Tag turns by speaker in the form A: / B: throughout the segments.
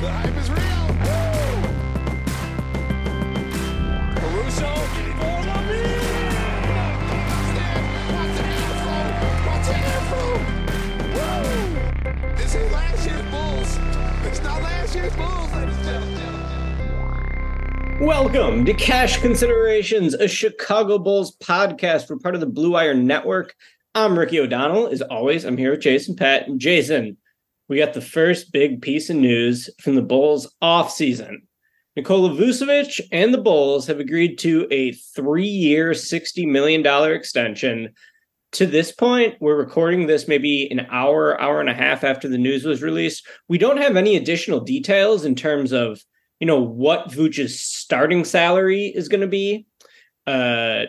A: The hype is real. Woo! Caruso for the lead. Watch afro. Woo! This is last year's Bulls. It's not last year's Bulls, ladies and gentlemen.
B: Welcome to Cash Considerations, a Chicago Bulls podcast. We're part of the Blue Wire Network. I'm Ricky O'Donnell. As always, I'm here with Jason Patt. And Jason, we got the first big piece of news from the Bulls offseason. Nikola Vucevic and the Bulls have agreed to a three-year, $60 million extension. To this point, we're recording this maybe an hour, hour and a half after the news was released. We don't have any additional details in terms of you know what Vooch's starting salary is going to be. Uh,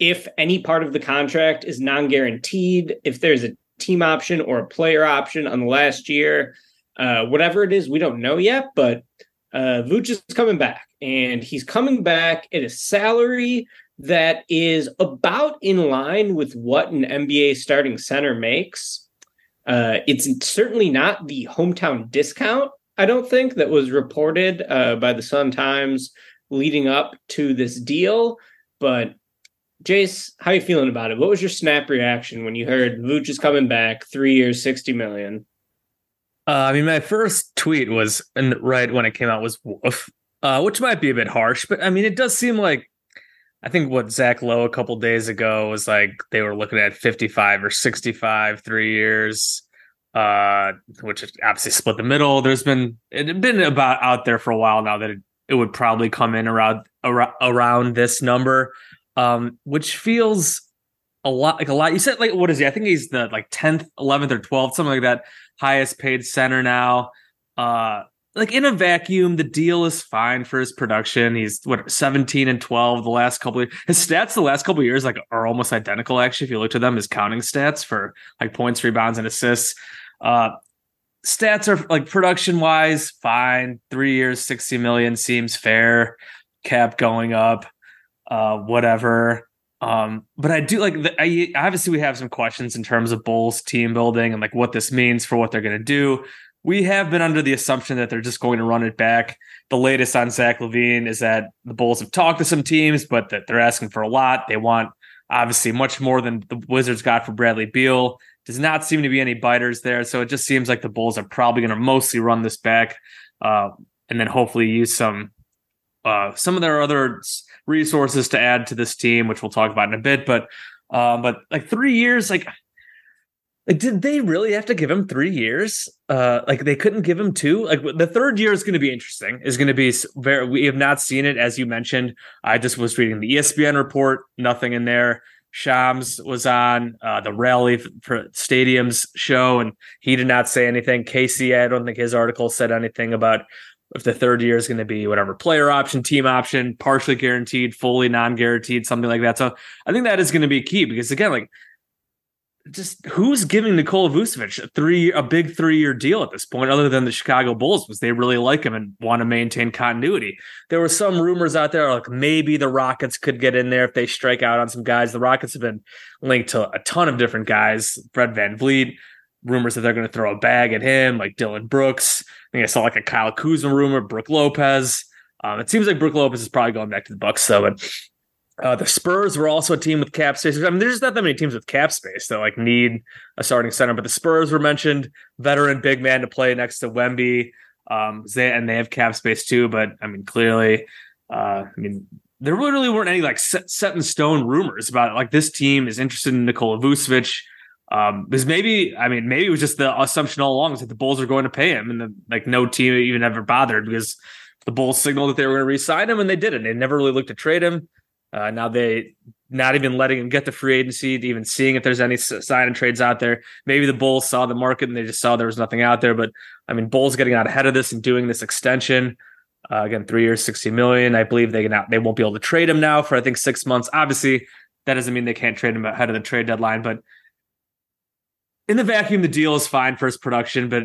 B: if any part of the contract is non-guaranteed, if there's a team option or a player option on the last year, uh, whatever it is, we don't know yet. But uh, Vooch is coming back, and he's coming back at a salary that is about in line with what an NBA starting center makes. Uh, it's certainly not the hometown discount I don't think that was reported uh, by the Sun Times leading up to this deal. But Jace, how are you feeling about it? What was your snap reaction when you heard Vooch is coming back, three years, sixty million?
C: Uh, I mean, my first tweet was, and right when it came out was woof, uh, which might be a bit harsh, but I mean, it does seem like I think what Zach Lowe a couple days ago was like they were looking at 55 or 65, three years uh, which obviously split the middle. There's been it had been about out there for a while now that it, it would probably come in around around, around this number, um, which feels a lot like a lot. You said like what is he? I think he's the like tenth, eleventh, or twelfth, something like that. Highest paid center now. Uh, like in a vacuum, the deal is fine for his production. He's what 17 and 12 the last couple of his stats the last couple years like are almost identical actually if you look at them his counting stats for like points, rebounds, and assists. Uh stats are like production wise, fine. Three years, 60 million seems fair. Cap going up, uh, whatever. Um, but I do like the, I obviously we have some questions in terms of Bulls team building and like what this means for what they're gonna do we have been under the assumption that they're just going to run it back. The latest on Zach LaVine is that the Bulls have talked to some teams, but that they're asking for a lot. They want obviously much more than the Wizards got for Bradley Beal. Does not seem to be any biters there. So it just seems like the Bulls are probably going to mostly run this back uh, and then hopefully use some uh, some of their other resources to add to this team, which we'll talk about in a bit. But uh, but like three years, like like, did they really have to give him three years? Uh, like they couldn't give him two. Like the third year is going to be interesting. Is going to be very. We have not seen it as you mentioned. I just was reading the ESPN report. Nothing in there. Shams was on uh, the rally for stadiums show, and he did not say anything. K.C., I don't think his article said anything about if the third year is going to be whatever player option, team option, partially guaranteed, fully non-guaranteed, something like that. So I think that is going to be key because again, like just who's giving Nikola Vucevic a three a big three year deal at this point, other than the Chicago Bulls, was they really like him and want to maintain continuity. There were some rumors out there like maybe the Rockets could get in there if they strike out on some guys. The Rockets have been linked to a ton of different guys. Fred VanVleet, rumors that they're going to throw a bag at him, like Dillon Brooks. I think I saw like a Kyle Kuzma rumor, Brook Lopez. Um, it seems like Brook Lopez is probably going back to the Bucks, though. But uh, the Spurs were also a team with cap space. I mean, there's not that many teams with cap space that like need a starting center. But the Spurs were mentioned, veteran big man to play next to Wemby, um, and they have cap space too. But I mean, clearly, uh, I mean, there really weren't any like set, set in stone rumors about like this team is interested in Nikola Vucevic. Um, because maybe I mean maybe it was just the assumption all along is that the Bulls are going to pay him, and the, like no team even ever bothered because the Bulls signaled that they were going to re-sign him, and they didn't. They never really looked to trade him. Uh, now they not even letting him get the free agency, even seeing if there's any sign and trades out there. Maybe the Bulls saw the market and they just saw there was nothing out there. But I mean, Bulls getting out ahead of this and doing this extension. Uh, again, three years, sixty million. I believe they can out, they won't be able to trade him now for I think six months. Obviously, that doesn't mean they can't trade him ahead of the trade deadline. But in the vacuum, the deal is fine for his production. But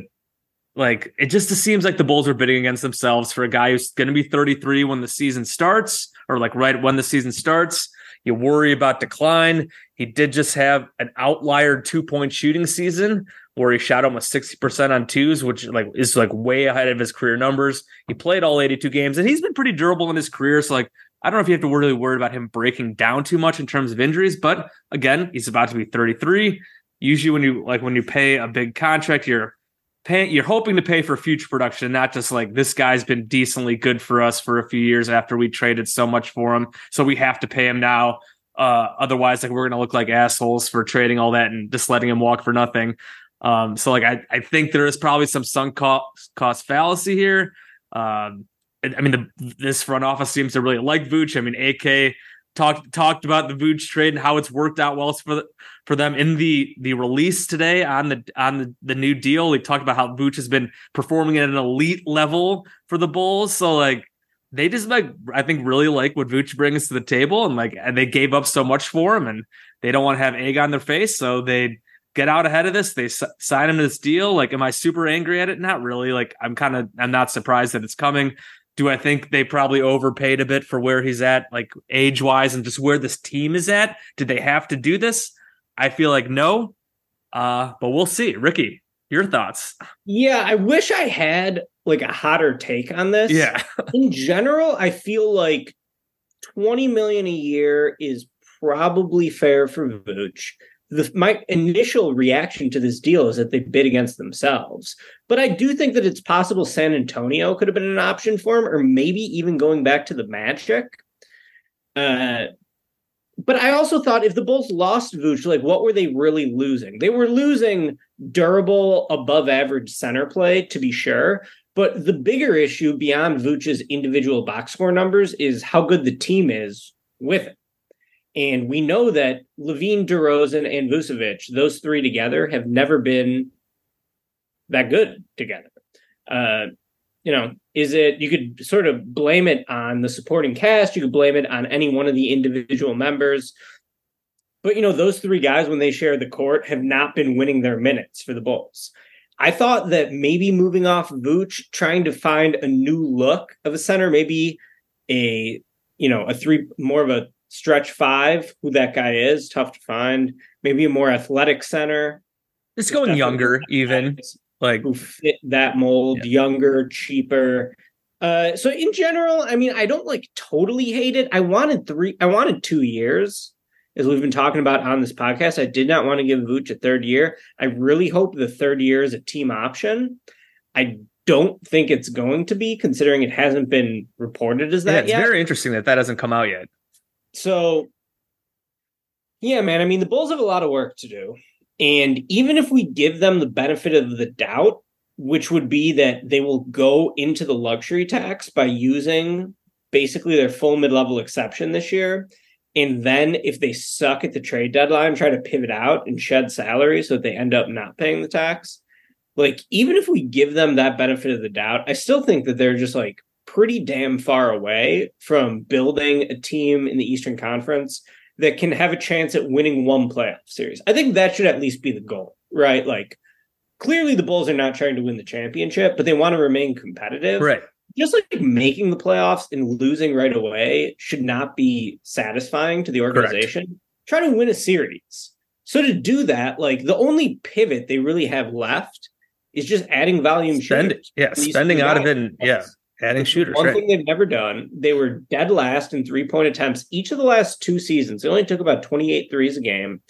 C: like, it just seems like the Bulls are bidding against themselves for a guy who's going to be thirty three when the season starts or like right when the season starts. You worry about decline. He did just have an outlier two point shooting season where he shot almost 60% on twos, which like is like way ahead of his career numbers. He played all 82 games and he's been pretty durable in his career. So like I don't know if you have to really worry about him breaking down too much in terms of injuries, but again, he's about to be 33. Usually when you like when you pay a big contract, you're paying you're hoping to pay for future production not just like this guy's been decently good for us for a few years after we traded so much for him so we have to pay him now. Uh, otherwise like we're gonna look like assholes for trading all that and just letting him walk for nothing. Um, so like I, I think there is probably some sunk cost, cost fallacy here. Um, I mean the, this front office seems to really like Vooch. I mean AK talked talked about the Vooch trade and how it's worked out well for the, for them in the the release today on the on the, the new deal. They talked about how Vooch has been performing at an elite level for the Bulls. So like they just like I think really like what Vooch brings to the table and like and they gave up so much for him and they don't want to have egg on their face. So they get out ahead of this. They s- sign him to this deal. Like, am I super angry at it? Not really. Like, I'm kind of I'm not surprised that it's coming. Do I think they probably overpaid a bit for where he's at, like age wise, and just where this team is at? Did they have to do this? I feel like no, uh, but we'll see. Ricky, your thoughts?
B: Yeah, I wish I had like a hotter take on this.
C: Yeah.
B: In general, I feel like 20 million a year is probably fair for Vooch. The, my initial reaction to this deal is that they bid against themselves. But I do think that it's possible San Antonio could have been an option for him, or maybe even going back to the Magic. Uh, but I also thought if the Bulls lost Vooch, like what were they really losing? They were losing durable, above average center play, to be sure. But the bigger issue beyond Vooch's individual box score numbers is how good the team is with it. And we know that LaVine, DeRozan, and Vucevic, those three together, have never been that good together. Uh, you know, is it you could sort of blame it on the supporting cast, you could blame it on any one of the individual members. But you know, those three guys when they share the court have not been winning their minutes for the Bulls. I thought that maybe moving off Vooch, trying to find a new look of a center, maybe a you know, a three more of a stretch five, who that guy is, tough to find. Maybe a more athletic center.
C: It's going younger, even like
B: who fit that mold, yeah. younger, cheaper. Uh, so in general, I mean, I don't like totally hate it. I wanted three, I wanted two years, as we've been talking about on this podcast. I did not want to give Vooch a third year. I really hope the third year is a team option. I don't think it's going to be, considering it hasn't been reported as that
C: yeah, it's
B: yet.
C: very interesting that that hasn't come out yet.
B: So, yeah, man. I mean, the Bulls have a lot of work to do. And even if we give them the benefit of the doubt, which would be that they will go into the luxury tax by using basically their full mid level exception this year. And then if they suck at the trade deadline, try to pivot out and shed salary so that they end up not paying the tax. Like, even if we give them that benefit of the doubt, I still think that they're just like pretty damn far away from building a team in the Eastern Conference that can have a chance at winning one playoff series. I think that should at least be the goal, right? Like clearly the Bulls are not trying to win the championship, but they want to remain competitive.
C: Right.
B: Just like making the playoffs and losing right away should not be satisfying to the organization. Correct. Try to win a series. So to do that, like the only pivot they really have left is just adding volume
C: Spend. Yeah, spending out of it and yeah, adding shooters.
B: One
C: right.
B: thing they've never done, they were dead last in three point attempts each of the last two seasons. They only took about 28 threes a game.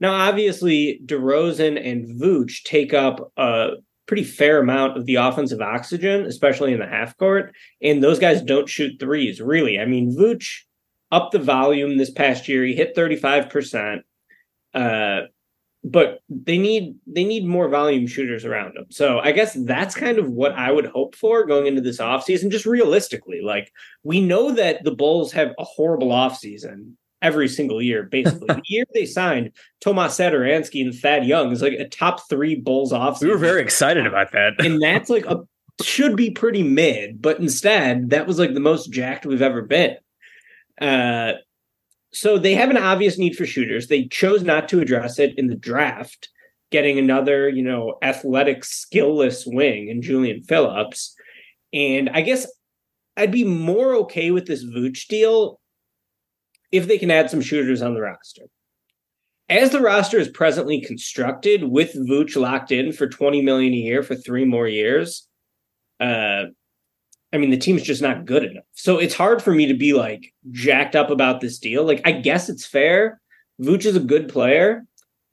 B: Now, obviously, DeRozan and Vooch take up a pretty fair amount of the offensive oxygen, especially in the half court. And those guys don't shoot threes, really. I mean, Vooch upped the volume this past year. He hit 35%. Uh, but they need they need more volume shooters around them. So I guess that's kind of what I would hope for going into this offseason, just realistically. Like we know that the Bulls have a horrible offseason every single year, basically. the year they signed Tomas Satoransky and Thad Young is like a top three Bulls offseason.
C: We were very excited about that.
B: and that's like a should be pretty mid, but instead that was like the most jacked we've ever been. Uh so they have an obvious need for shooters. They chose not to address it in the draft, getting another, you know, athletic, skillless wing in Julian Phillips. And I guess I'd be more okay with this Vooch deal if they can add some shooters on the roster. As the roster is presently constructed, with Vooch locked in for 20 million a year for three more years, uh, I mean, the team's just not good enough. So it's hard for me to be like jacked up about this deal. Like, I guess it's fair. Vooch is a good player.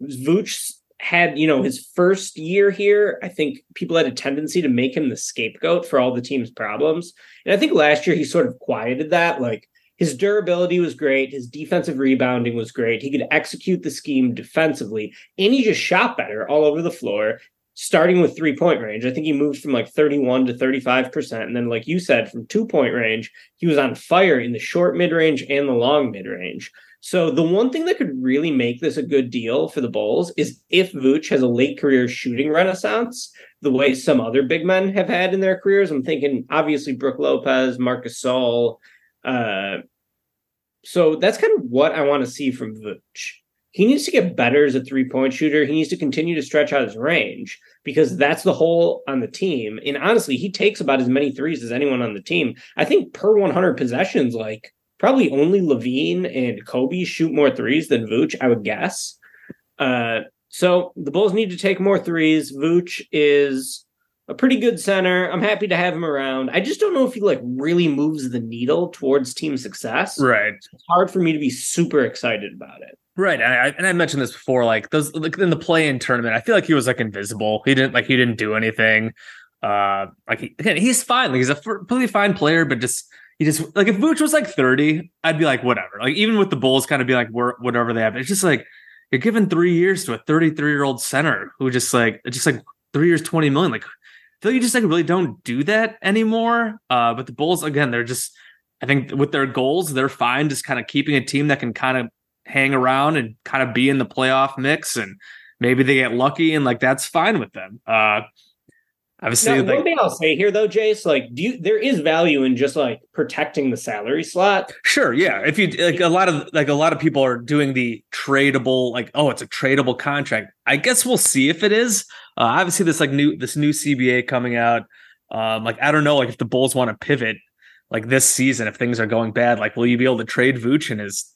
B: Vooch had, you know, his first year here. I think people had a tendency to make him the scapegoat for all the team's problems. And I think last year he sort of quieted that. Like, his durability was great. His defensive rebounding was great. He could execute the scheme defensively, and he just shot better all over the floor starting with three point range. I think he moved from like 31 to 35%. And then, like you said, from two point range, he was on fire in the short mid range and the long mid range. So, the one thing that could really make this a good deal for the Bulls is if Vooch has a late career shooting renaissance, the way some other big men have had in their careers. I'm thinking obviously Brook Lopez, Marcus Gasol. Uh, so, that's kind of what I want to see from Vooch he needs to get better as a three point shooter. He needs to continue to stretch out his range because that's the hole on the team. And honestly, he takes about as many threes as anyone on the team. I think per 100 possessions, like probably only LaVine and Coby shoot more threes than Vooch, I would guess. Uh, so the Bulls need to take more threes. Vooch is a pretty good center. I'm happy to have him around. I just don't know if he like really moves the needle towards team success.
C: Right.
B: It's hard for me to be super excited about it.
C: Right, and I, and I mentioned this before. Like those, like in the play-in tournament, I feel like he was like invisible. He didn't like he didn't do anything. Uh, like he, again, he's fine. Like he's a pretty fine player, but just he just like if Vooch was like thirty, I'd be like whatever. Like even with the Bulls, kind of be like whatever they have. It's just like you're giving three years to a 33 year old center who just like just like three years, 20 million. Like I feel like you just like really don't do that anymore. Uh, but the Bulls again, they're just I think with their goals, they're fine just kind of keeping a team that can kind of hang around and kind of be in the playoff mix and maybe they get lucky and like that's fine with them. Uh obviously
B: now,
C: like,
B: one thing I'll say here though, Jace, like do you there is value in just like protecting the salary slot.
C: Sure, yeah. If you like a lot of like a lot of people are doing the tradable, like, oh, it's a tradable contract. I guess we'll see if it is. Uh obviously this like new this new CBA coming out. Um, like I don't know, like if the Bulls want to pivot like this season, if things are going bad, like will you be able to trade Vooch and his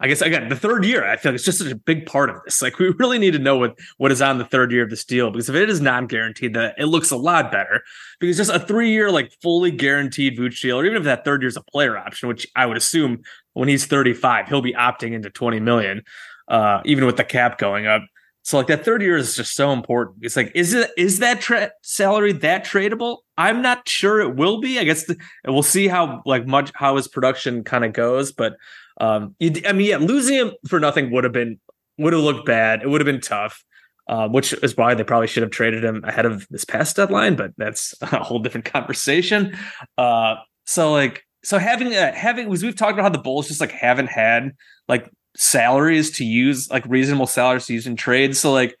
C: I guess again, the third year, I feel like it's just such a big part of this. Like we really need to know what what is on the third year of this deal because if it is non-guaranteed, that it looks a lot better. Because just a three-year, like fully guaranteed Vooch deal, or even if that third year is a player option, which I would assume when he's 35, he'll be opting into 20 million, uh, even with the cap going up. So like that third year is just so important. It's like, is it is that tra- salary that tradable? I'm not sure it will be. I guess the, we'll see how like much how his production kind of goes, but um, you, I mean, yeah, losing him for nothing would have been would have looked bad. It would have been tough, uh, which is why they probably should have traded him ahead of this past deadline. But that's a whole different conversation. Uh, so like, so having uh, having was we've talked about how the Bulls just like haven't had like salaries to use like reasonable salaries to use in trades. So like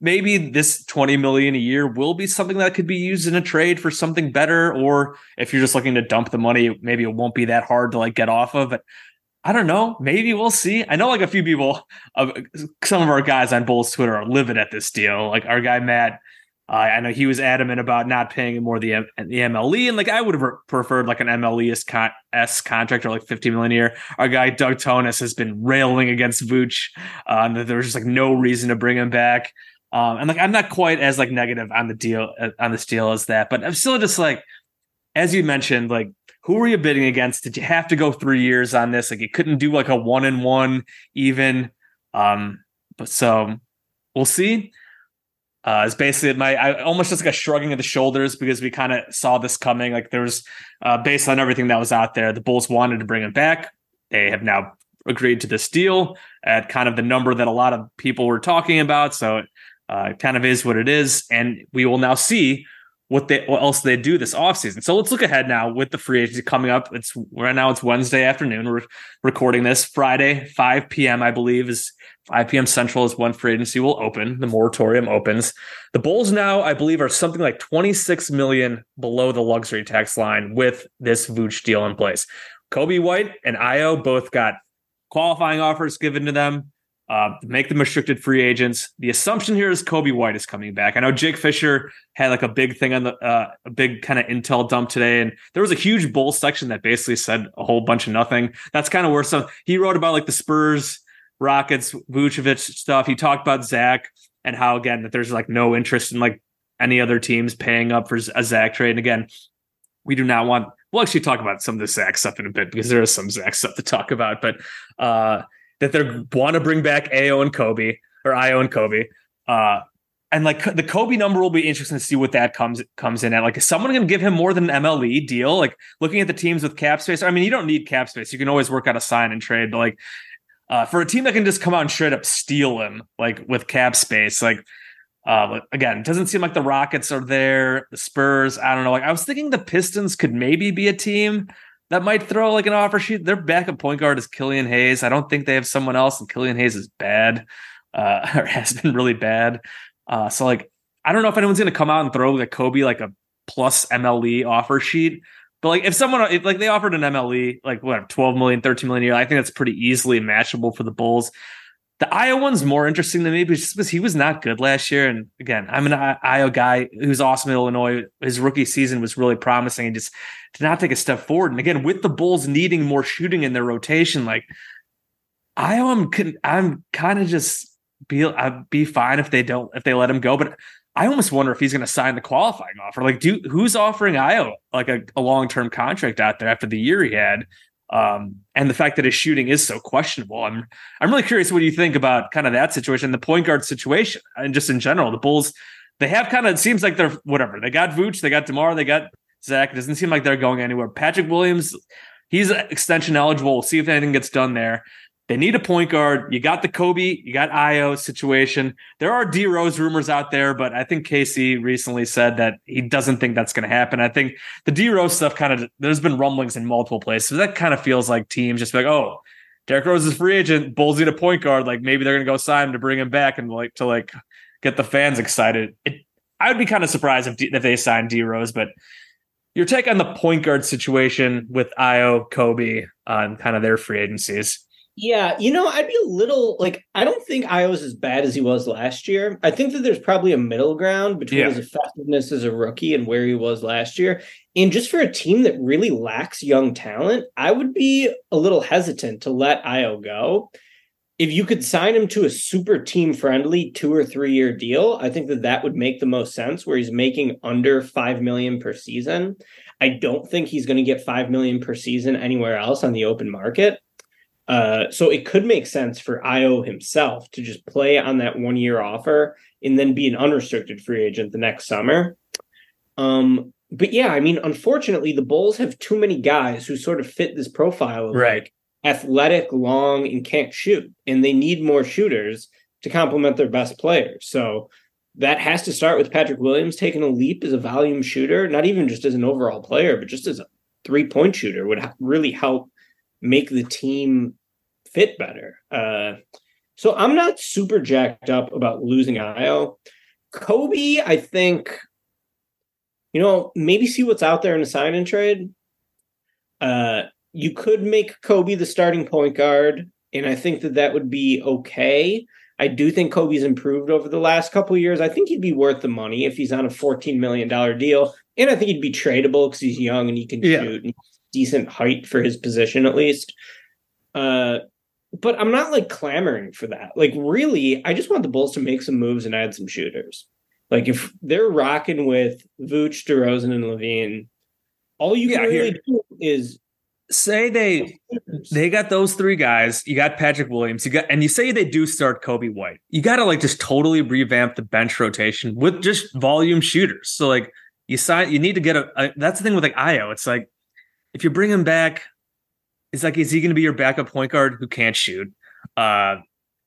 C: maybe this 20 million a year will be something that could be used in a trade for something better or if you're just looking to dump the money maybe it won't be that hard to like get off of but I don't know. Maybe we'll see. I know like a few people, uh, some of our guys on Bulls Twitter are livid at this deal. Like our guy Matt, uh, I know he was adamant about not paying more the the MLE, and like I would have preferred like an MLE con- S contract or like fifty million a year. Our guy Doug Tonis has been railing against Vooch, uh, that there's just like no reason to bring him back. Um, and like I'm not quite as like negative on the deal uh, on this deal as that, but I'm still just like, as you mentioned, like who were you bidding against? Did you have to go three years on this? Like you couldn't do like a one and one even. Um, but so we'll see. Uh, it's basically my I almost just like a shrugging of the shoulders because we kind of saw this coming. Like there's uh, based on everything that was out there, the Bulls wanted to bring him back. They have now agreed to this deal at kind of the number that a lot of people were talking about. So uh, it kind of is what it is, and we will now see what they what else they do this offseason. So let's look ahead now with the free agency coming up. It's right now it's Wednesday afternoon. We're recording this Friday, 5 p.m. I believe is 5 p.m. Central is when free agency will open. The moratorium opens. The Bulls now, I believe, are something like 26 million below the luxury tax line with this Vooch deal in place. Coby White and Ayo both got qualifying offers given to them uh, make them restricted free agents. The assumption here is Coby White is coming back. I know Jake Fisher had like a big thing on the uh, a big kind of intel dump today, and there was a huge bull section that basically said a whole bunch of nothing. That's kind of where some he wrote about like the Spurs, Rockets, Vucevic stuff. He talked about Zach and how again that there's like no interest in like any other teams paying up for a Zach trade. And again, we do not want. We'll actually talk about some of the Zach stuff in a bit because there is some Zach stuff to talk about, but. uh that they want to bring back Ayo and Coby or Ayo and Coby. Uh, and like the Coby number will be interesting to see what that comes comes in at. Like, is someone going to give him more than an MLE deal? Like, looking at the teams with cap space. I mean, you don't need cap space. You can always work out a sign and trade. But like, uh, for a team that can just come out and straight up steal him, like with cap space, like, uh, again, it doesn't seem like the Rockets are there. The Spurs, I don't know. Like, I was thinking the Pistons could maybe be a team that might throw like an offer sheet. Their backup point guard is Killian Hayes. I don't think they have someone else, and Killian Hayes is bad, uh, or has been really bad. Uh, so like, I don't know if anyone's going to come out and throw like Coby like a plus MLE offer sheet. But like, if someone if, like they offered an MLE like what 12 million, 13 million a year, I think that's pretty easily matchable for the Bulls. The Ayo one's more interesting than me, because he was not good last year. And again, I'm an Ayo guy who's awesome in Illinois. His rookie season was really promising and just did not take a step forward. And again, with the Bulls needing more shooting in their rotation, like Ayo, I'm I'm kind of just be I'd be fine if they don't if they let him go. But I almost wonder if he's going to sign the qualifying offer. Like, do who's offering Ayo like a, a long term contract out there after the year he had? Um, and the fact that his shooting is so questionable. I'm I'm really curious what you think about kind of that situation, the point guard situation, and just in general. The Bulls, they have kind of it seems like they're whatever. They got Vooch, they got Demar, they got Zach. It doesn't seem like they're going anywhere. Patrick Williams, he's extension eligible. We'll see if anything gets done there. They need a point guard. You got the Coby, you got Ayo situation. There are D Rose rumors out there, but I think K.C. recently said that he doesn't think that's going to happen. I think the D Rose stuff kind of there's been rumblings in multiple places. So that kind of feels like teams just like, oh, Derrick Rose is free agent, Bulls need a point guard. Like maybe they're going to go sign him to bring him back and like to like get the fans excited. It, I would be kind of surprised if, D, if they signed D Rose, but your take on the point guard situation with Ayo, Coby, uh, kind of their free agencies.
B: Yeah, you know, I'd be a little like I don't think Ayo's as bad as he was last year. I think that there's probably a middle ground between yeah. his effectiveness as a rookie and where he was last year. And just for a team that really lacks young talent, I would be a little hesitant to let Ayo go. If you could sign him to a super team friendly two or three year deal, I think that that would make the most sense where he's making under 5 million per season. I don't think he's going to get 5 million per season anywhere else on the open market. Uh, so it could make sense for Ayo himself to just play on that one year offer and then be an unrestricted free agent the next summer. Um, but yeah, I mean, unfortunately, the Bulls have too many guys who sort of fit this profile of right. like athletic, long, and can't shoot, and they need more shooters to complement their best players. So that has to start with Patrick Williams taking a leap as a volume shooter, not even just as an overall player, but just as a three point shooter would really help make the team fit better. Uh, so I'm not super jacked up about losing Ayo. Coby, I think, you know, maybe see what's out there in a sign and trade. Uh, you could make Coby the starting point guard, and I think that that would be okay. I do think Coby's improved over the last couple years. I think he'd be worth the money if he's on a $14 million deal. And I think he'd be tradable because he's young and he can
C: Yeah.
B: shoot and decent height for his position at least. Uh, but I'm not like clamoring for that. Like, really, I just want the Bulls to make some moves and add some shooters. Like, if they're rocking with Vooch, DeRozan, and LaVine, all you can
C: Yeah,
B: really
C: here.
B: do is
C: Say they they got those three guys. You got Patrick Williams. You got and you say they do start Coby White. You got to like just totally revamp the bench rotation with just volume shooters. So like you sign, you need to get a. a that's the thing with like Ayo. It's like if you bring him back, it's like is he going to be your backup point guard who can't shoot? Uh,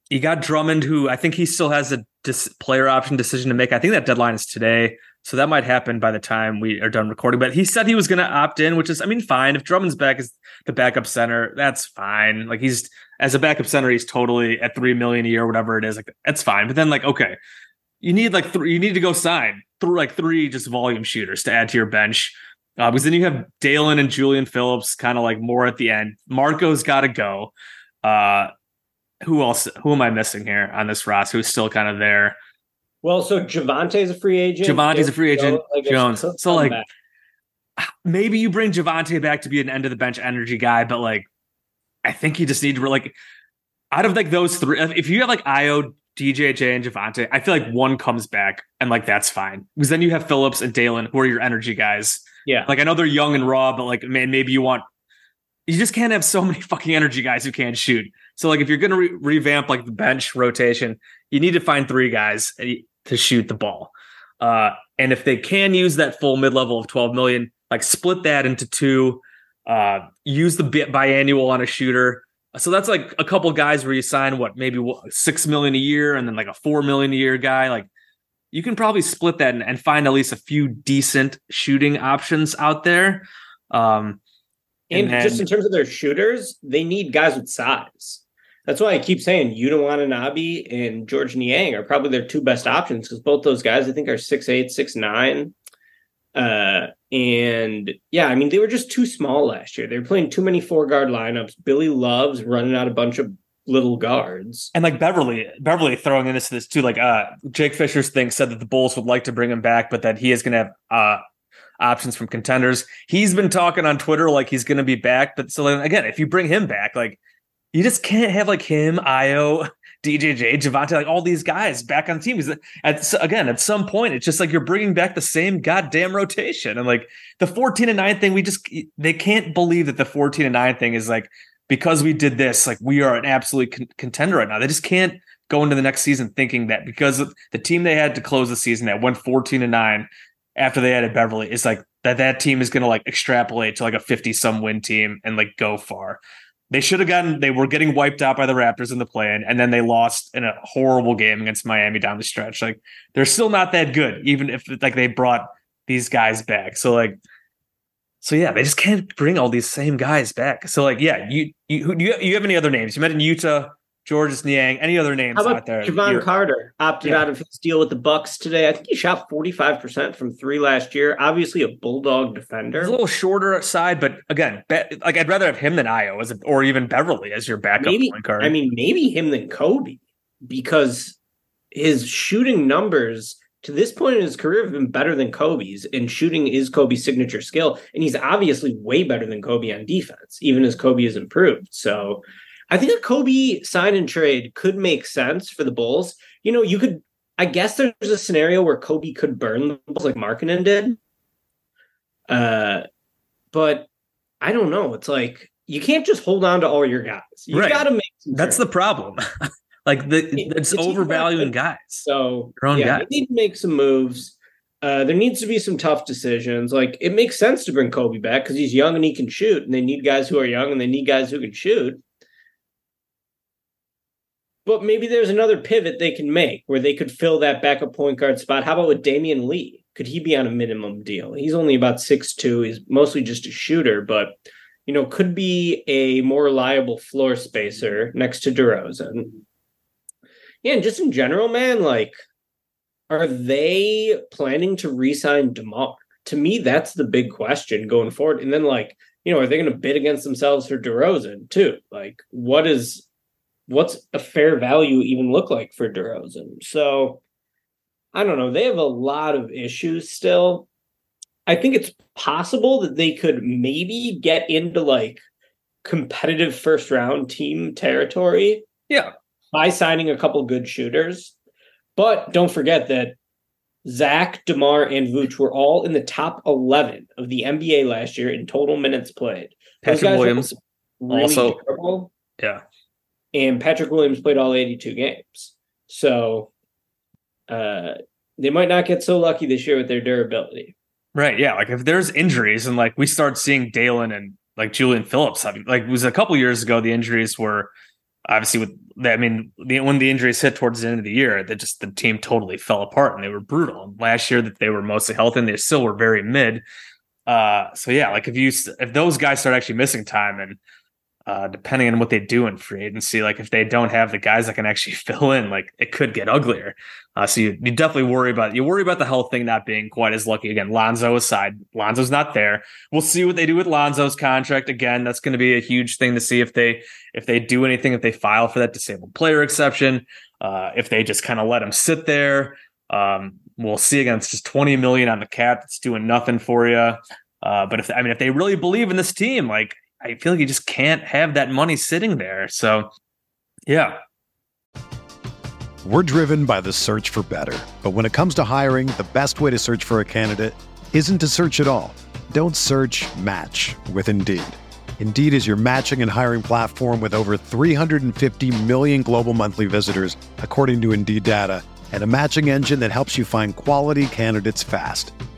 C: you got Drummond, who I think he still has a dis- player option decision to make. I think that deadline is today. So that might happen by the time we are done recording. But he said he was going to opt in, which is, I mean, fine. If Drummond's back as the backup center, that's fine. Like he's as a backup center, he's totally at three million a year, whatever it is. Like that's fine. But then, like, okay, you need like three. You need to go sign through like three just volume shooters to add to your bench. Uh, because then you have Dalen and Julian Phillips kind of like more at the end. Marko's got to go. Uh, who else? Who am I missing here on this roster? Who's still kind of there?
B: well. So Javonte's a free agent.
C: Javonte's a free agent, Jones. So, like, maybe you bring Javonte back to be an end of the bench energy guy, but like I think you just need to like out of like those three. If you have like Ayo, DJJ, and Javonte, I feel like one comes back and like that's fine because then you have Phillips and Dalen who are your energy guys.
B: Yeah,
C: Like I know they're young and raw, but like man, maybe you want you just can't have so many fucking energy guys who can't shoot. So like if you're gonna re- revamp like the bench rotation, you need to find three guys to shoot the ball. Uh, and if they can use that full mid level of 12 million, like split that into two, uh, use the bit biannual on a shooter. So that's like a couple guys where you sign what maybe six million a year, and then like a four million a year guy. Like you can probably split that and, and find at least a few decent shooting options out there. Um,
B: and,
C: and
B: just in terms of their shooters, they need guys with size. That's why I keep saying Yuta Watanabe and Georges Niang are probably their two best options because both those guys I think are six eight, six nine. Uh, and yeah, I mean they were just too small last year. They were playing too many four guard lineups. Billy loves running out a bunch of little guards.
C: and like Beverley, Beverley throwing into this too. Like uh, Jake Fisher's thing said that the Bulls would like to bring him back, but that he is to have uh, options from contenders. He's been talking on Twitter like he's to be back, but so then again, if you bring him back, like you just can't have like him, Ayo, DJJ, Javonte, like all these guys back on the team. At again, at some point, it's just like you're bringing back the same goddamn rotation, and like the 14 and 9 thing, we just they can't believe that the 14 and 9 thing is like because we did this, like we are an absolute con- contender right now. They just can't go into the next season thinking that because the team they had to close the season that went 14 and 9 after they added Beverley is like that that team is going to like extrapolate to like a 50 some win team and like go far. They should have gotten they were getting wiped out by the Raptors in the play-in and then they lost in a horrible game against Miami down the stretch. Like they're still not that good even if like they brought these guys back. So like so yeah, they just can't bring all these same guys back. So like yeah, you you who- you, you have any other names? You mentioned Yuta, Georges Niang, any other names out there?
B: Jevon
C: You're-
B: Carter opted
C: Yeah.
B: out of his deal with the Bucks today? I think he shot 45% from three last year. Obviously a bulldog defender.
C: He's a little shorter side, but again, be, like I'd rather have him than Ayo as a, or even Beverley as your backup
B: maybe
C: point guard.
B: I mean maybe him than Coby because his shooting numbers to this point in his career have been better than Coby's and shooting is Coby's signature skill and he's obviously way better than Coby on defense even as Coby has improved. So I think a Coby sign and trade could make sense for the Bulls. You know, you could I guess there's a scenario where Coby could burn the Bulls like Markkanen did. Uh but I don't know. It's like you can't just hold on to all your guys. You
C: Right.
B: got to make
C: That's the problem. like the it's,
B: it's
C: overvaluing guys.
B: So
C: Your own
B: yeah,
C: guys.
B: they need to make some moves. Uh, there needs to be some tough decisions. Like it makes sense to bring Coby back because he's young and he can shoot, and they need guys who are young and they need guys who can shoot. But maybe there's another pivot they can make where they could fill that backup point guard spot. How about with Damion Lee? Could he be on a minimum deal? He's only about six two. He's mostly just a shooter, but you know, could be a more reliable floor spacer next to DeRozan. Yeah, and just in general, man, like, are they planning to re-sign DeMar? To me, that's the big question going forward. And then, like, you know, are they going to bid against themselves for DeRozan too? Like, what is what's a fair value even look like for DeRozan? So I don't know. They have a lot of issues still. I think it's possible that they could maybe get into like competitive first round team territory.
C: Yeah.
B: By signing a couple good shooters. But don't forget that Zach, DeMar, and Vooch were all in the top 11 of the NBA last year in total minutes played.
C: Patrick Williams really also.
B: Durable,
C: yeah.
B: And Patrick Williams played all 82 games. So uh, they might not get so lucky this year with their durability.
C: Right. Yeah. Like if there's injuries and like we start seeing Dalen and like Julian Phillips having like it was a couple years ago, the injuries were obviously with I mean, the, when the injuries hit towards the end of the year, that just the team totally fell apart and they were brutal. And last year that they were mostly healthy and they still were very mid. Uh, so yeah, like if you if those guys start actually missing time and uh, depending on what they do in free agency. Like if they don't have the guys that can actually fill in, like it could get uglier. Uh, so you, you definitely worry about you worry about the health thing not being quite as lucky. Again, Lonzo aside, Lonzo's not there. We'll see what they do with Lonzo's contract. Again, that's going to be a huge thing to see if they if they do anything, if they file for that disabled player exception, uh, if they just kind of let him sit there. Um, we'll see. Again, it's just twenty million on the cap. It's doing nothing for you. Uh, but if I mean, if they really believe in this team, like I feel like you just can't have that money sitting there. So, yeah.
D: We're driven by the search for better. But when it comes to hiring, the best way to search for a candidate isn't to search at all. Don't search match with Indeed. Indeed is your matching and hiring platform with over 350 million global monthly visitors, according to Indeed data, and a matching engine that helps you find quality candidates fast.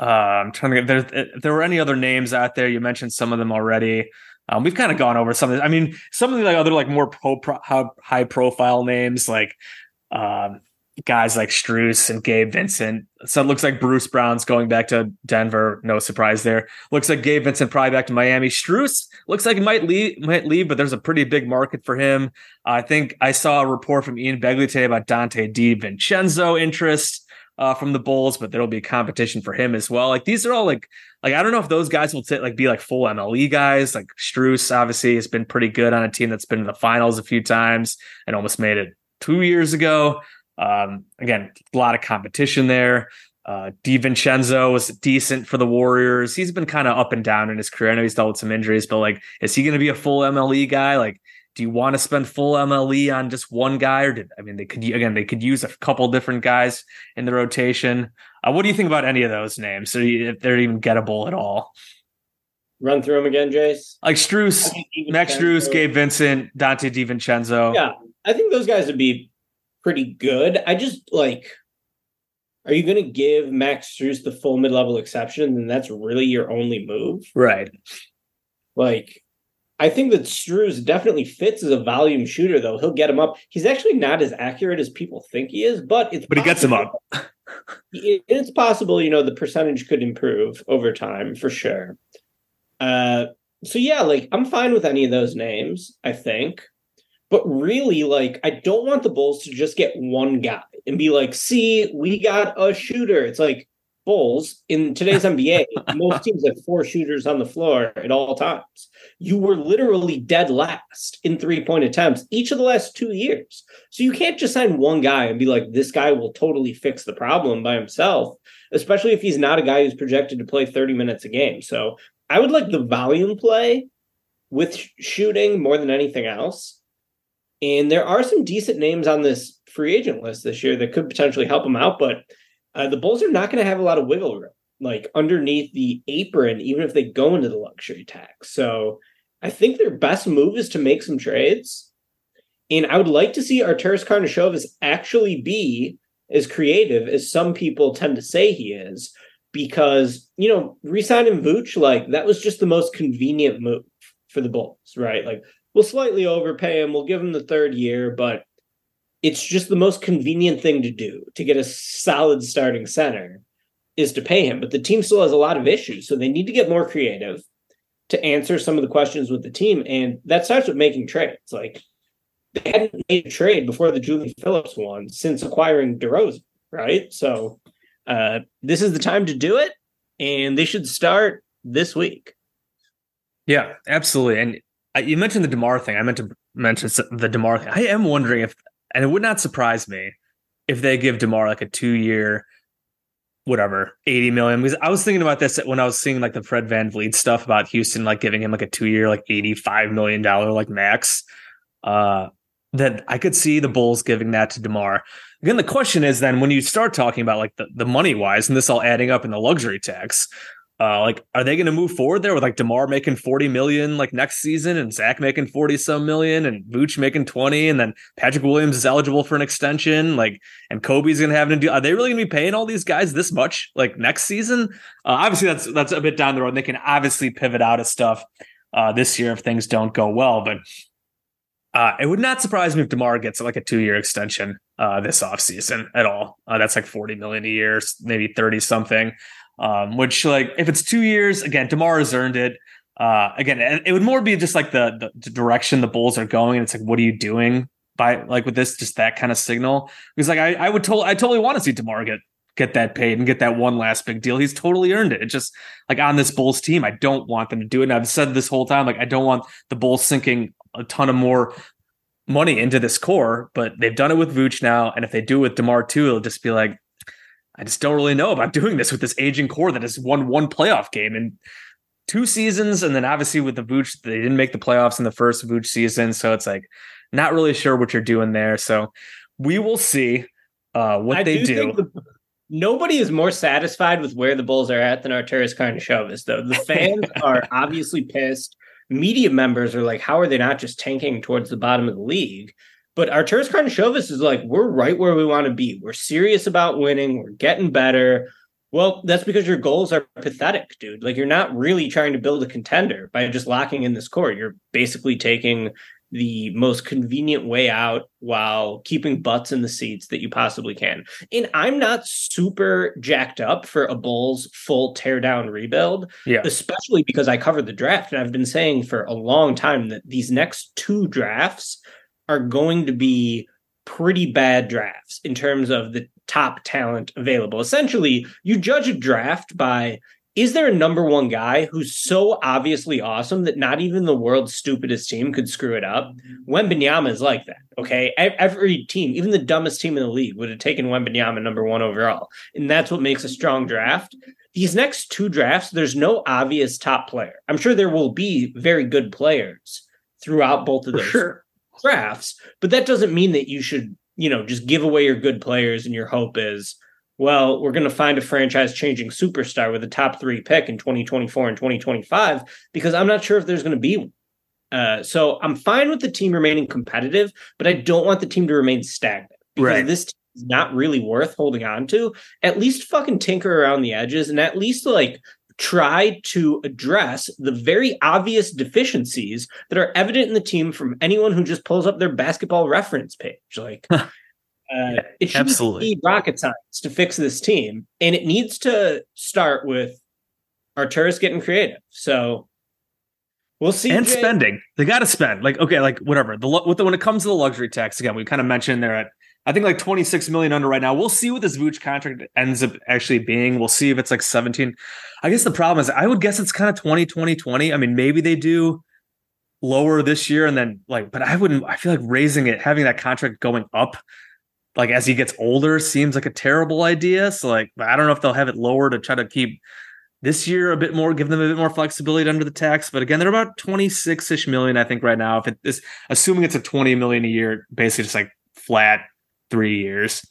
C: Uh, I'm trying to get there. If there were any other names out there, you mentioned some of them already. Um, we've kind of gone over some of I mean, some of the like, other like more pro, pro, high profile names like um, guys like Strus and Gabe Vincent. So it looks like Bruce Brown's going back to Denver. No surprise there. Looks like Gabe Vincent probably back to Miami. Strus looks like he might leave, might leave, but there's a pretty big market for him. I think I saw a report from Ian Begley today about Donte DiVincenzo interest uh, from the Bulls, but there'll be a competition for him as well. Like these are all like like I don't know if those guys will t- like be like full MLE guys. Like Strus obviously has been pretty good on a team that's been in the finals a few times and almost made it two years ago. Um, again, a lot of competition there. Uh, DiVincenzo was decent for the Warriors. He's been kind of up and down in his career. I know he's dealt with some injuries, but like, is he going to be a full MLE guy? Like, do you want to spend full MLE on just one guy, or did I mean they could again they could use a couple different guys in the rotation? Uh, what do you think about any of those names? So if they're even gettable at all?
B: Run through them again, Jace.
C: Like Strus, Max Strus, Gabe Vincent, Donte DiVincenzo.
B: Yeah, I think those guys would be pretty good. I just like are you going to give Max Strus the full mid level exception? Then that's really your only move.
C: Right.
B: Like, I think that Strus definitely fits as a volume shooter, though. He'll get him up. He's actually not as accurate as people think he is, but it's
C: But he gets him
B: possible-
C: up.
B: it's possible, you know, the percentage could improve over time for sure. Uh, so yeah, like I'm fine with any of those names, I think. But really, like, I don't want the Bulls to just get one guy and be like, see, we got a shooter. It's like Bulls in today's NBA, most teams have four shooters on the floor at all times. You were literally dead last in three point attempts each of the last two years. So you can't just sign one guy and be like, this guy will totally fix the problem by himself, especially if he's not a guy who's projected to play 30 minutes a game. So I would like the volume play with sh- shooting more than anything else. And there are some decent names on this free agent list this year that could potentially help him out, but uh, the Bulls are not going to have a lot of wiggle room, like underneath the apron, even if they go into the luxury tax. So I think their best move is to make some trades. And I would like to see Arturas Karnisovas actually be as creative as some people tend to say he is, because, you know, resigning Vooch, like that was just the most convenient move for the Bulls, right? Like we'll slightly overpay him, we'll give him the third year, but it's just the most convenient thing to do to get a solid starting center is to pay him. But the team still has a lot of issues, so they need to get more creative to answer some of the questions with the team, and that starts with making trades. Like they hadn't made a trade before the Julian Phillips one since acquiring DeRozan, right? So uh, this is the time to do it, and they should start this week.
C: Yeah, absolutely. And uh, you mentioned the Demar thing. I meant to mention the Demar thing. I am wondering if, and it would not surprise me if they give Demar like a two-year, whatever, eighty million. Because I was thinking about this when I was seeing like the Fred VanVleet stuff about Houston, like giving him like a two-year, like eighty-five million dollar like max. Uh, that I could see the Bulls giving that to Demar. Again, the question is then when you start talking about like the, the money wise, and this all adding up in the luxury tax, uh, like, are they going to move forward there with like Demar making forty million like next season, and Zach making forty some million, and Vooch making twenty, and then Patrick Williams is eligible for an extension, like, and Coby's going to have to do. Are they really going to be paying all these guys this much like next season? Uh, obviously, that's that's a bit down the road. They can obviously pivot out of stuff uh, this year if things don't go well, but. Uh, it would not surprise me if Demar gets like a two-year extension uh, this offseason at all. Uh, that's like 40 million a year, maybe 30 something. Um, which like if it's two years, again, Demar has earned it. Uh, again, it would more be just like the, the direction the Bulls are going. And it's like, what are you doing by like with this? Just that kind of signal. Because like I, I would totally, I totally want to see Demar get get that paid and get that one last big deal. He's totally earned it. It's just like on this Bulls team, I don't want them to do it. And I've said this whole time, like I don't want the Bulls sinking a ton of more money into this core, but they've done it with Vooch now. And if they do it with DeMar too, it'll just be like, I just don't really know about doing this with this aging core that has won one playoff game in two seasons. And then obviously with the Vooch, they didn't make the playoffs in the first Vooch season. So it's like not really sure what you're doing there. So we will see uh, what
B: I
C: they do.
B: think the- nobody is more satisfied with where the Bulls are at than Arturas Karnisovas, though. The fans are obviously pissed. Media members are like, how are they not just tanking towards the bottom of the league? But Arturas Karnisovas is like, we're right where we want to be. We're serious about winning. We're getting better. Well, that's because your goals are pathetic, dude. Like you're not really trying to build a contender by just locking in this core. You're basically taking the most convenient way out while keeping butts in the seats that you possibly can. And I'm not super jacked up for a Bulls full teardown rebuild,
C: Yeah.
B: especially because I covered the draft and I've been saying for a long time that these next two drafts are going to be pretty bad drafts in terms of the top talent available. Essentially, you judge a draft by is there a number one guy who's so obviously awesome that not even the world's stupidest team could screw it up? Wembenyama is like that. Okay, every team, even the dumbest team in the league, would have taken Wembenyama number one overall, and that's what makes a strong draft. These next two drafts, there's no obvious top player. I'm sure there will be very good players throughout both of
C: For
B: those
C: sure.
B: Drafts, but that doesn't mean that you should, you know, just give away your good players and your hope is, well, we're going to find a franchise changing superstar with a top three pick in 2024 and 2025, because I'm not sure if there's going to be one. Uh, so I'm fine with the team remaining competitive, but I don't want the team to remain stagnant because
C: Right.
B: this team is not really worth holding on to, at least fucking tinker around the edges and at least like try to address the very obvious deficiencies that are evident in the team from anyone who just pulls up their basketball reference page. Like, uh, it should
C: absolutely.
B: be rocket science to fix this team, and it needs to start with Arturas getting creative. So we'll see.
C: and
B: Jay.
C: spending. They got to spend. Like okay, like whatever. The the, when it comes to the luxury tax again, we kind of mentioned they're at I think like 26 million under right now. We'll see what this Vooch contract ends up actually being. We'll see if it's like 17. I guess the problem is I would guess it's kind of 20 20 20. I mean, maybe they do lower this year and then like but I wouldn't I feel like raising it having that contract going up like as he gets older seems like a terrible idea. So like I don't know if they'll have it lower to try to keep this year a bit more, give them a bit more flexibility under the tax. But again, they're about 26 ish million, I think, right now. If it is assuming it's a 20 million a year, basically just like flat three years.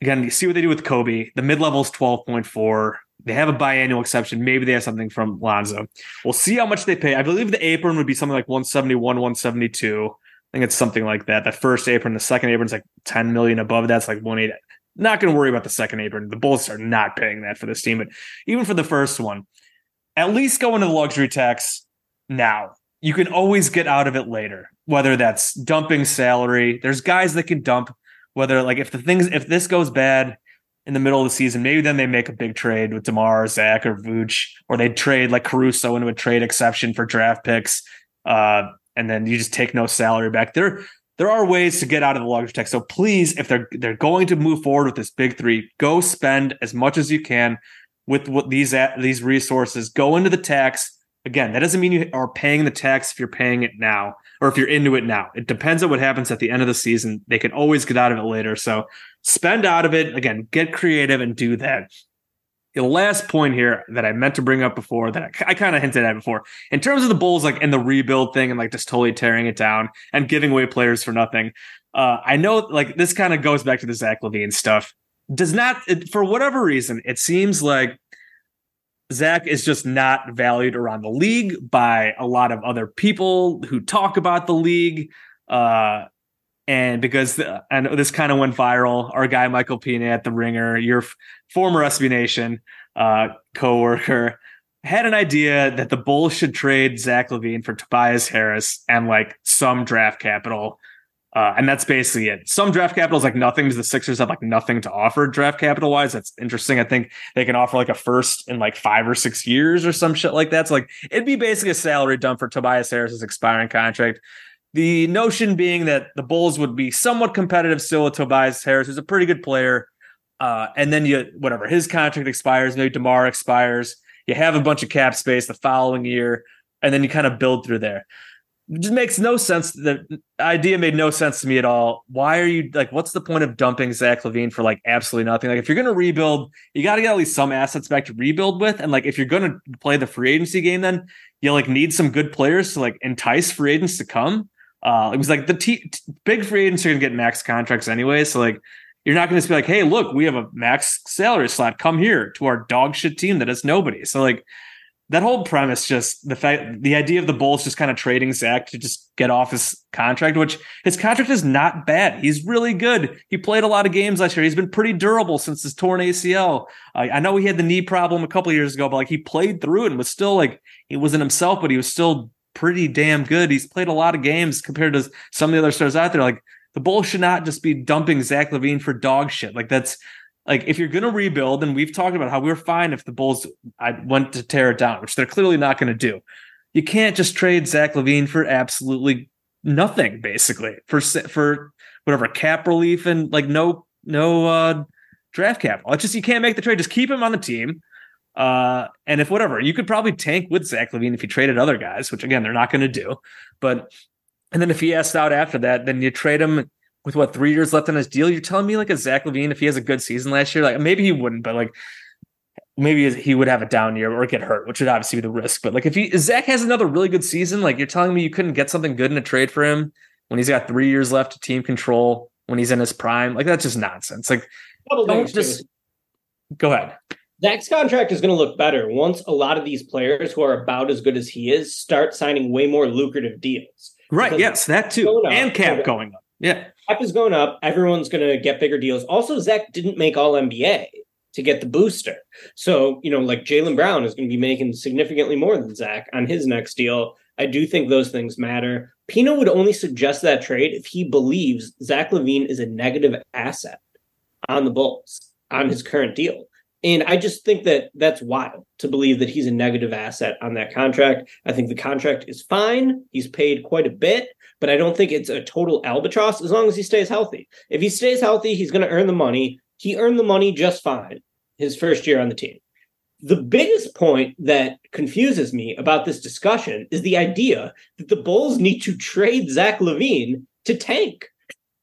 C: Again, you see what they do with Coby. The mid level is 12.4. They have a biannual exception. Maybe they have something from Lonzo. We'll see how much they pay. I believe the apron would be something like 171, 172. I think it's something like that. The first apron, the second apron's like 10 million above that's like 180. Not going to worry about the second apron. The Bulls are not paying that for this team, but even for the first one, at least go into the luxury tax now. You can always get out of it later, whether that's dumping salary. There's guys that can dump, whether like if the things, if this goes bad in the middle of the season, maybe then they make a big trade with DeMar, Zach, or Vooch, or they trade like Caruso into a trade exception for draft picks. Uh, and then you just take no salary back. There, there are ways to get out of the luxury tax. So please, if they're they're going to move forward with this big three, go spend as much as you can with what these these resources. Go into the tax. Again, that doesn't mean you are paying the tax if you're paying it now or if you're into it now. It depends on what happens at the end of the season. They can always get out of it later. So spend out of it. Again, get creative and do that. The last point here that I meant to bring up before that I, I kind of hinted at before, in terms of the Bulls, like in the rebuild thing and like just totally tearing it down and giving away players for nothing. Uh, I know like this kind of goes back to the Zach LaVine stuff. Does not, it, for whatever reason, it seems like Zach is just not valued around the league by a lot of other people who talk about the league. Uh, and because I know this kind of went viral, our guy Michael Pina at the Ringer, your f- former SB Nation uh, co-worker, had an idea that the Bulls should trade Zach LaVine for Tobias Harris and like some draft capital. Uh, and that's basically it. Some draft capital is like nothing because the Sixers have like nothing to offer draft capital wise. That's interesting. I think they can offer like a first in like five or six years or some shit like that. So like it'd be basically a salary dump for Tobias Harris's expiring contract. The notion being that the Bulls would be somewhat competitive still with Tobias Harris, who's a pretty good player. Uh, and then you whatever his contract expires, maybe Demar expires. You have a bunch of cap space the following year, and then you kind of build through there. It just makes no sense. The idea made no sense to me at all. Why are you like? What's the point of dumping Zach LaVine for like absolutely nothing? Like, if you're going to rebuild, you got to get at least some assets back to rebuild with. And like, if you're going to play the free agency game, then you like need some good players to like entice free agents to come. Uh, it was like the t- t- big free agents are going to get max contracts anyway. So like, you're not going to be like, hey, look, we have a max salary slot. Come here to our dog shit team that has nobody. So like that whole premise, just the fact, the idea of the Bulls just kind of trading Zach to just get off his contract, which his contract is not bad. He's really good. He played a lot of games last year. He's been pretty durable since his torn ACL. I, I know he had the knee problem a couple years ago, but like he played through it and was still like he wasn't himself, but he was still pretty damn good. He's played a lot of games compared to some of the other stars out there. Like the Bulls should not just be dumping Zach LaVine for dog shit. Like that's like if you're going to rebuild, and we've talked about how we are fine if the Bulls I went to tear it down, which they're clearly not going to do. You can't just trade Zach LaVine for absolutely nothing, basically for for whatever cap relief and like no no uh, draft capital. It's just you can't make the trade. Just keep him on the team. Uh, and if whatever, you could probably tank with Zach LaVine if you traded other guys, which again they're not going to do. But and then if he asked out after that, then you trade him with what three years left on his deal. You're telling me like a Zach LaVine, if he has a good season last year, like maybe he wouldn't, but like maybe he would have a down year or get hurt, which would obviously be the risk. But like if he Zach has another really good season, like you're telling me you couldn't get something good in a trade for him when he's got three years left to team control when he's in his prime, like that's just nonsense. Like
B: Couple
C: don't just
B: too.
C: go ahead.
B: Zach's contract is going to look better once a lot of these players who are about as good as he is start signing way more lucrative deals.
C: Right.
B: Because
C: Yes, that too, and cap going up. Yeah.
B: Cap is going up. Everyone's going to get bigger deals. Also, Zach didn't make All NBA to get the booster. So, you know, like Jaylen Brown is going to be making significantly more than Zach on his next deal. I do think those things matter. Pina would only suggest that trade if he believes Zach LaVine is a negative asset on the Bulls on his current deal. And I just think that that's wild to believe that he's a negative asset on that contract. I think the contract is fine. He's paid quite a bit, but I don't think it's a total albatross as long as he stays healthy. If he stays healthy, he's going to earn the money. He earned the money just fine his first year on the team. The biggest point that confuses me about this discussion is the idea that the Bulls need to trade Zach LaVine to tank.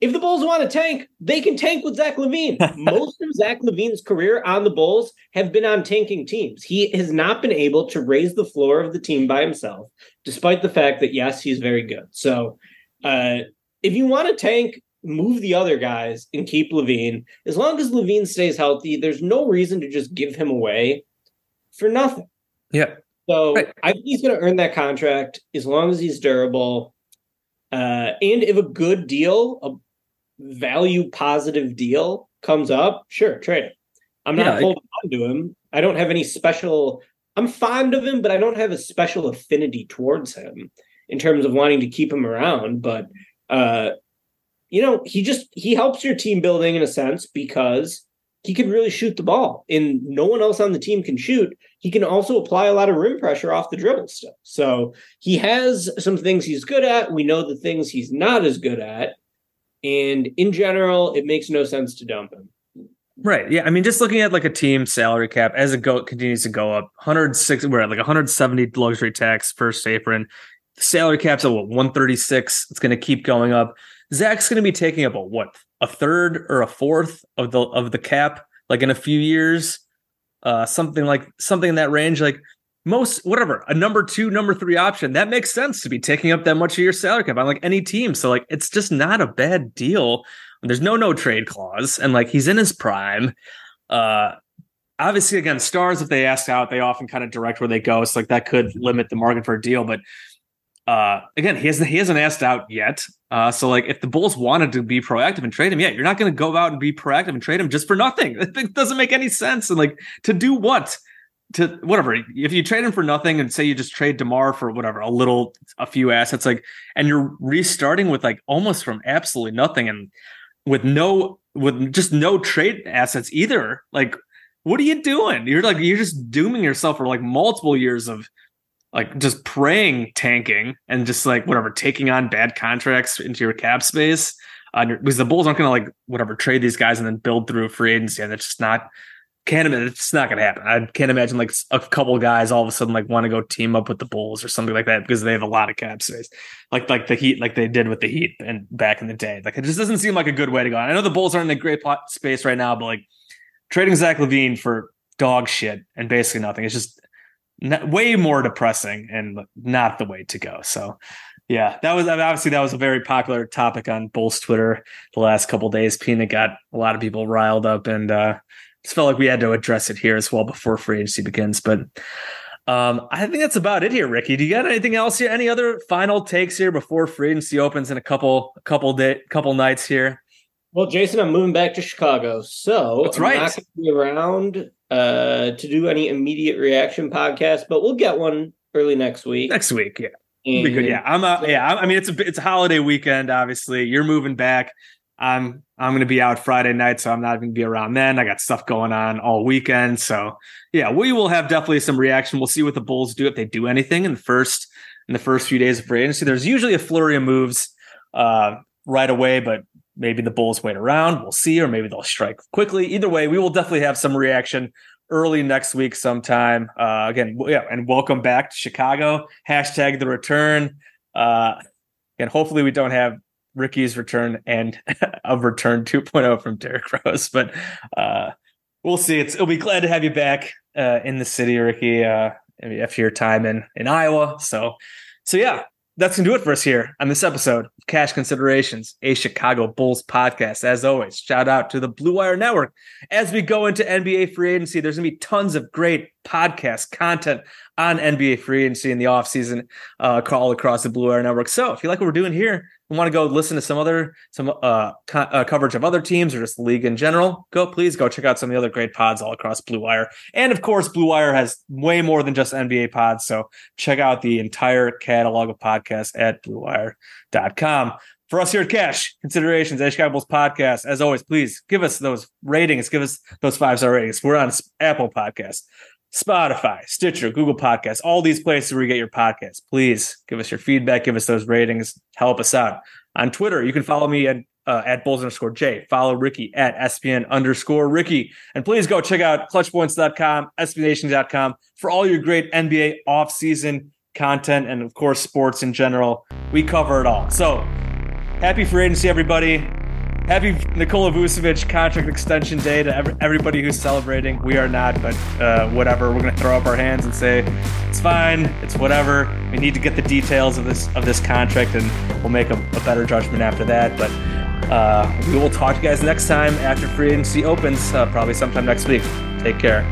B: If the Bulls want to tank, they can tank with Zach LaVine. Most of Zach LaVine's career on the Bulls have been on tanking teams. He has not been able to raise the floor of the team by himself, despite the fact that, yes, he's very good. So, uh, if you want to tank, move the other guys and keep LaVine. As long as LaVine stays healthy, there's no reason to just give him away for nothing.
C: Yeah.
B: So
C: Right.
B: I think he's going to earn that contract as long as he's durable. Uh, and if a good deal, a value positive deal comes up, sure, trade him. I'm not
C: Yeah, I-
B: holding on to him. I don't have any special. I'm fond of him, but I don't have a special affinity towards him in terms of wanting to keep him around. But uh, you know, he just he helps your team building in a sense because he can really shoot the ball, and no one else on the team can shoot. He can also apply a lot of rim pressure off the dribble stuff. So he has some things he's good at. We know the things he's not as good at, and in general, it makes no sense to dump him.
C: Right. Yeah. I mean, just looking at like a team salary cap as it go continues to go up, 106, we're at like 170 luxury tax first apron. Salary cap's at what 136. It's going to keep going up. Zach's going to be taking up a what a third or a fourth of the of the cap, like in a few years, uh, something like something in that range. Like most whatever a number two, number three option that makes sense to be taking up that much of your salary cap on like any team. So like it's just not a bad deal. There's no no trade clause, and like he's in his prime. Uh, obviously, again, stars if they ask out, they often kind of direct where they go. So like that could limit the market for a deal. But uh, again, he hasn't he hasn't asked out yet. Uh, so like if the Bulls wanted to be proactive and trade him, yeah, you're not going to go out and be proactive and trade him just for nothing. It doesn't make any sense. And like to do what? To whatever. If you trade him for nothing and say you just trade Demar for whatever a little, a few assets, like, and you're restarting with like almost from absolutely nothing and with no with just no trade assets either. Like, what are you doing? You're like you're just dooming yourself for like multiple years of like just praying tanking and just like whatever taking on bad contracts into your cap space. Uh, because the Bulls aren't going to like whatever trade these guys and then build through free agency, and it's just not can't imagine it's not going to happen. I can't imagine like a couple guys all of a sudden like want to go team up with the Bulls or something like that because they have a lot of cap space, like like the Heat, like they did with the Heat and back in the day. Like it just doesn't seem like a good way to go. I know the Bulls aren't in a great plot space right now, but like trading Zach LaVine for dog shit and basically nothing. It's just not, way more depressing and not the way to go. So, yeah, that was obviously that was a very popular topic on Bulls Twitter the last couple days. Peanut got a lot of people riled up, and uh, just felt like we had to address it here as well before free agency begins. But um, I think that's about it here, Ricky. Do you got anything else here? Any other final takes here before free agency opens in a couple, a couple day, couple nights here?
B: Well, Jason, I'm moving back to Chicago, so
C: That's
B: I'm
C: right.
B: not going to be around uh, to do any immediate reaction podcast, but we'll get one early next week.
C: Next week, yeah.
B: And-
C: Be good. Yeah, I'm. Uh, yeah, I I mean, it's a it's a holiday weekend. Obviously, you're moving back. I'm I'm to be out Friday night, so I'm not to be around then. I got stuff going on all weekend, so yeah, we will have definitely some reaction. We'll see what the Bulls do if they do anything in the first in the first few days of free agency. There's usually a flurry of moves uh, right away, but maybe the Bulls wait around. We'll see, or maybe they'll strike quickly. Either way, we will definitely have some reaction early next week sometime. Uh, again, yeah, and welcome back to Chicago. Hashtag the return. Uh, and hopefully we don't have Ricky's return and a return 2.0 from Derrick Rose, but uh, we'll see. It's, it'll be glad to have you back uh, in the city, Ricky, uh, after your time in, in Iowa. So, so yeah, that's gonna do it for us here on this episode of Cash Considerations, a Chicago Bulls podcast. As always, shout out to the Blue Wire Network. As we go into NBA free agency, there's gonna be tons of great podcast content on NBA free agency in the offseason uh, all across the Blue Wire Network. So if you like what we're doing here, and want to go listen to some other some uh, co- uh, coverage of other teams or just the league in general, go please go check out some of the other great pods all across Blue Wire. And of course, Blue Wire has way more than just NBA pods. So check out the entire catalog of podcasts at BlueWire.com. For us here at Cash Considerations, Chicago Bulls podcast, as always, please give us those ratings, give us those five star ratings. We're on Apple Podcasts, Spotify, Stitcher, Google Podcasts, all these places where you get your podcasts. Please give us your feedback, give us those ratings, help us out. On Twitter, you can follow me at uh, at Bulls underscore J. Follow Ricky at SPN underscore Ricky. And please go check out clutchpoints.com, SBNation.com for all your great NBA offseason content and, of course, sports in general. We cover it all. So happy free agency, everybody. Happy Nikola Vucevic contract extension day to every, everybody who's celebrating. We are not, but uh, whatever. We're going to throw up our hands and say it's fine. It's whatever. We need to get the details of this of this contract, and we'll make a, a better judgment after that. But uh, we will talk to you guys next time after free agency opens, uh, probably sometime next week. Take care.